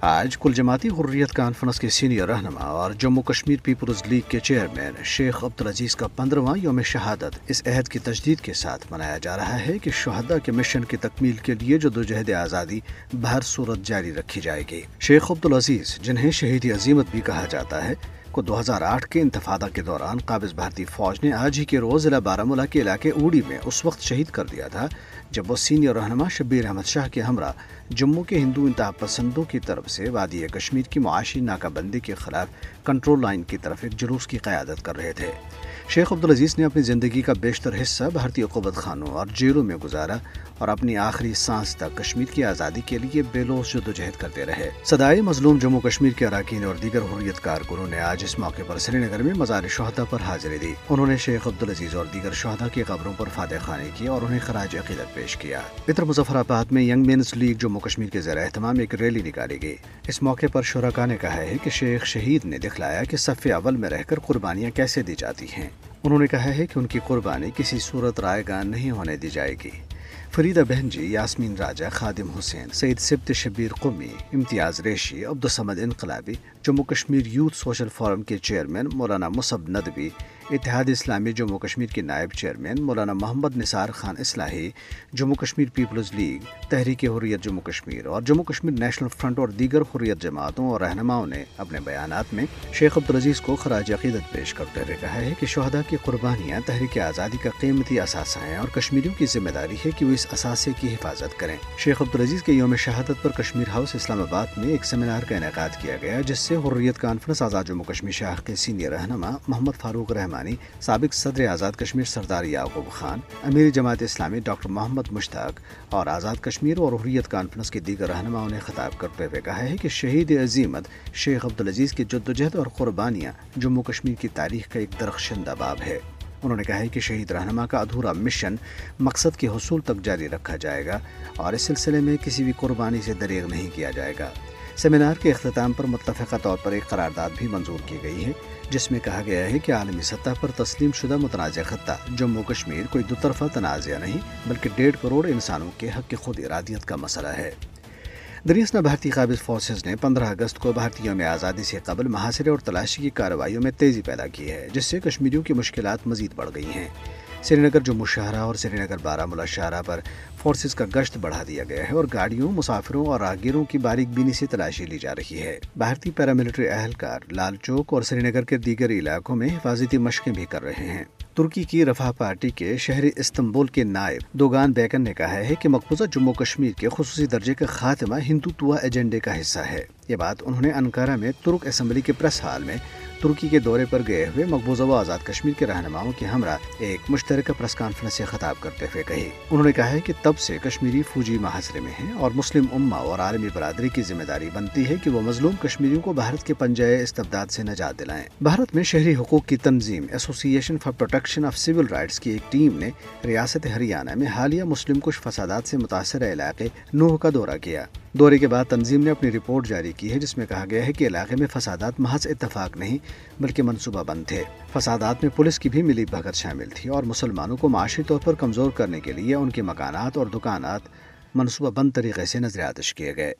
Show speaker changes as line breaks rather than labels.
آج کل جماعتی حریت کانفرنس کے سینئر رہنما اور جموں کشمیر پیپلز لیگ کے چیئرمین شیخ عبدالعزیز کا پندرواں یوم شہادت اس عہد کی تجدید کے ساتھ منایا جا رہا ہے کہ شہدہ کے مشن کی تکمیل کے لیے جدوجہد آزادی بہر صورت جاری رکھی جائے گی۔ شیخ عبدالعزیز، جنہیں شہیدی عظیمت بھی کہا جاتا ہے کو دو ہزار آٹھ کے انتفادہ کے دوران قابض بھارتی فوج نے آج ہی کے روز ضلع بارہ کے علاقے اوڑی میں اس وقت شہید کر دیا تھا، جب وہ سینئر رہنما شبیر احمد شاہ کے ہمراہ جموں کے ہندو انتہا پسندوں کی طرف سے وادی کشمیر کی معاشی ناکہ بندی کے خلاف کنٹرول لائن کی طرف ایک جلوس کی قیادت کر رہے تھے۔ شیخ عبدالعزیز نے اپنی زندگی کا بیشتر حصہ بھارتی قوت خانوں اور جیلوں میں گزارا اور اپنی آخری سانس تک کشمیر کی آزادی کے لیے بے لوس جدوجہد کرتے رہے۔ صدائی مظلوم جموں کشمیر کے اراکین اور دیگر حریت کارکنوں نے آج اس موقع پر سری نگر میں مزار شہدا پر حاضری دی۔ انہوں نے شیخ عبدالعزیز اور دیگر شہدا کی قبروں پر فاتح خانے کی اور انہیں خراج عقیدت پیش کیا۔ اتر مظفر آباد میں young men's league Jammu Kashmir کے زیر اہتمام ایک ریلی نکالی گئی۔ اس موقع پر شرکا نے کہا ہے کہ شیخ شہید نے دکھلایا کہ صف اول میں رہ کر قربانیاں کیسے دی جاتی ہیں۔ انہوں نے کہا ہے کہ ان کی قربانی کسی صورت رائے گان نہیں ہونے دی جائے گی۔ فریدہ بہن جی یاسمین راجہ، خادم حسین سعید سبت Shabbir Qummi, Imtiaz Reshi Abdul Samad Inquilabi, Jammu Kashmir youth social forum کے چیئرمین مولانا مصب ندوی، اتحاد اسلامی جموں کشمیر کے نائب chairman Maulana Muhammad Nisar Khan Islahi, Jammu Kashmir peoples league, Tehreek Hurriyat Jammu Kashmir اور جموں کشمیر نیشنل فرنٹ اور دیگر حریت جماعتوں اور رہنماؤں نے اپنے بیانات میں شیخ عبدالعزیز کو خراج عقیدت پیش کرتے ہوئے کہا ہے کہ شہدا کی قربانیاں، تحریک آزادی کا قیمتی اثاثہ ہیں اور کشمیریوں کی ذمہ داری ہے کہ وہ اس اثاثے کی حفاظت کریں۔ شیخ عبدالعزیز کے یوم شہادت پر کشمیر ہاؤس اسلام آباد میں ایک سیمینار کا انعقاد کیا گیا، جس سے حریت کانفرنس آزاد جموں کشمیر شاہ کے سینئر رہنما محمد فاروق رحمان سابق صدر آزاد کشمیر سردار یعقوب خان، امیر جماعت اسلامی ڈاکٹر محمد مشتاق اور آزاد کشمیر اور حریت کانفرنس کے دیگر رہنماؤں نے خطاب کرتے ہوئے کہا ہے کہ شہید عظیمت شیخ عبدالعزیز کی جدوجہد اور قربانیاں جموں کشمیر کی تاریخ کا ایک درخشندہ باب ہے۔ انہوں نے کہا ہے کہ شہید رہنما کا ادھورا مشن مقصد کے حصول تک جاری رکھا جائے گا اور اس سلسلے میں کسی بھی قربانی سے دریغ نہیں کیا جائے گا۔ سیمینار کے اختتام پر متفقہ طور پر ایک قرارداد بھی منظور کی گئی ہے، جس میں کہا گیا ہے کہ عالمی سطح پر تسلیم شدہ متنازع خطہ، جموں کشمیر کوئی دو طرفہ تنازع نہیں، بلکہ ڈیڑھ کروڑ انسانوں کے حق کی خود ارادیت کا مسئلہ ہے۔ دریاسنا بھارتی قابض فورسز نے پندرہ اگست کو بھارتی یوم آزادی سے قبل محاصرے اور تلاشی کی کارروائیوں میں تیزی پیدا کی ہے، جس سے کشمیریوں کی مشکلات مزید بڑھ گئی ہیں۔ سری نگر، جموں شاہراہ اور سری نگر بارہ ملا شاہراہ پر فورسز کا گشت بڑھا دیا گیا ہے اور گاڑیوں، مسافروں اور راگیروں کی باریک بینی سے تلاشی لی جا رہی ہے۔ بھارتی پیراملٹری اہلکار لال چوک اور سری نگر کے دیگر علاقوں میں حفاظتی مشقیں بھی کر رہے ہیں۔ ترکی کی رفا پارٹی کے شہری استنبول کے نائب دوگان بیکن نے کہا ہے کہ مقبوضہ جموں کشمیر کے خصوصی درجے کا خاتمہ ہندوتوا ایجنڈے کا حصہ ہے۔ یہ بات انہوں نے انکارا میں ترک اسمبلی کے پریس ہال میں ترکی کے دورے پر گئے ہوئے مقبوضہ و آزاد کشمیر کے رہنماؤں کے ہمراہ ایک مشترکہ پریس کانفرنس سے خطاب کرتے ہوئے کہی۔ انہوں نے کہا ہے کہ تب سے کشمیری فوجی محاصرے میں ہیں اور مسلم امہ اور عالمی برادری کی ذمہ داری بنتی ہے کہ وہ مظلوم کشمیریوں کو بھارت کے پنجائے استبداد سے نجات دلائیں۔ بھارت میں شہری حقوق کی تنظیم association for protection of civil rights کی ایک ٹیم نے ریاست ہریانہ میں حالیہ مسلم کش فسادات سے متاثرہ علاقے نوح کا دورہ کیا۔ دورے کے بعد تنظیم نے اپنی رپورٹ جاری کی ہے، جس میں کہا گیا ہے کہ علاقے میں فسادات محض اتفاق نہیں، بلکہ منصوبہ بند تھے۔ فسادات میں پولیس کی بھی ملی بھگت شامل تھی اور مسلمانوں کو معاشی طور پر کمزور کرنے کے لیے ان کے مکانات اور دکانات منصوبہ بند طریقے سے نظر آتش کیے گئے۔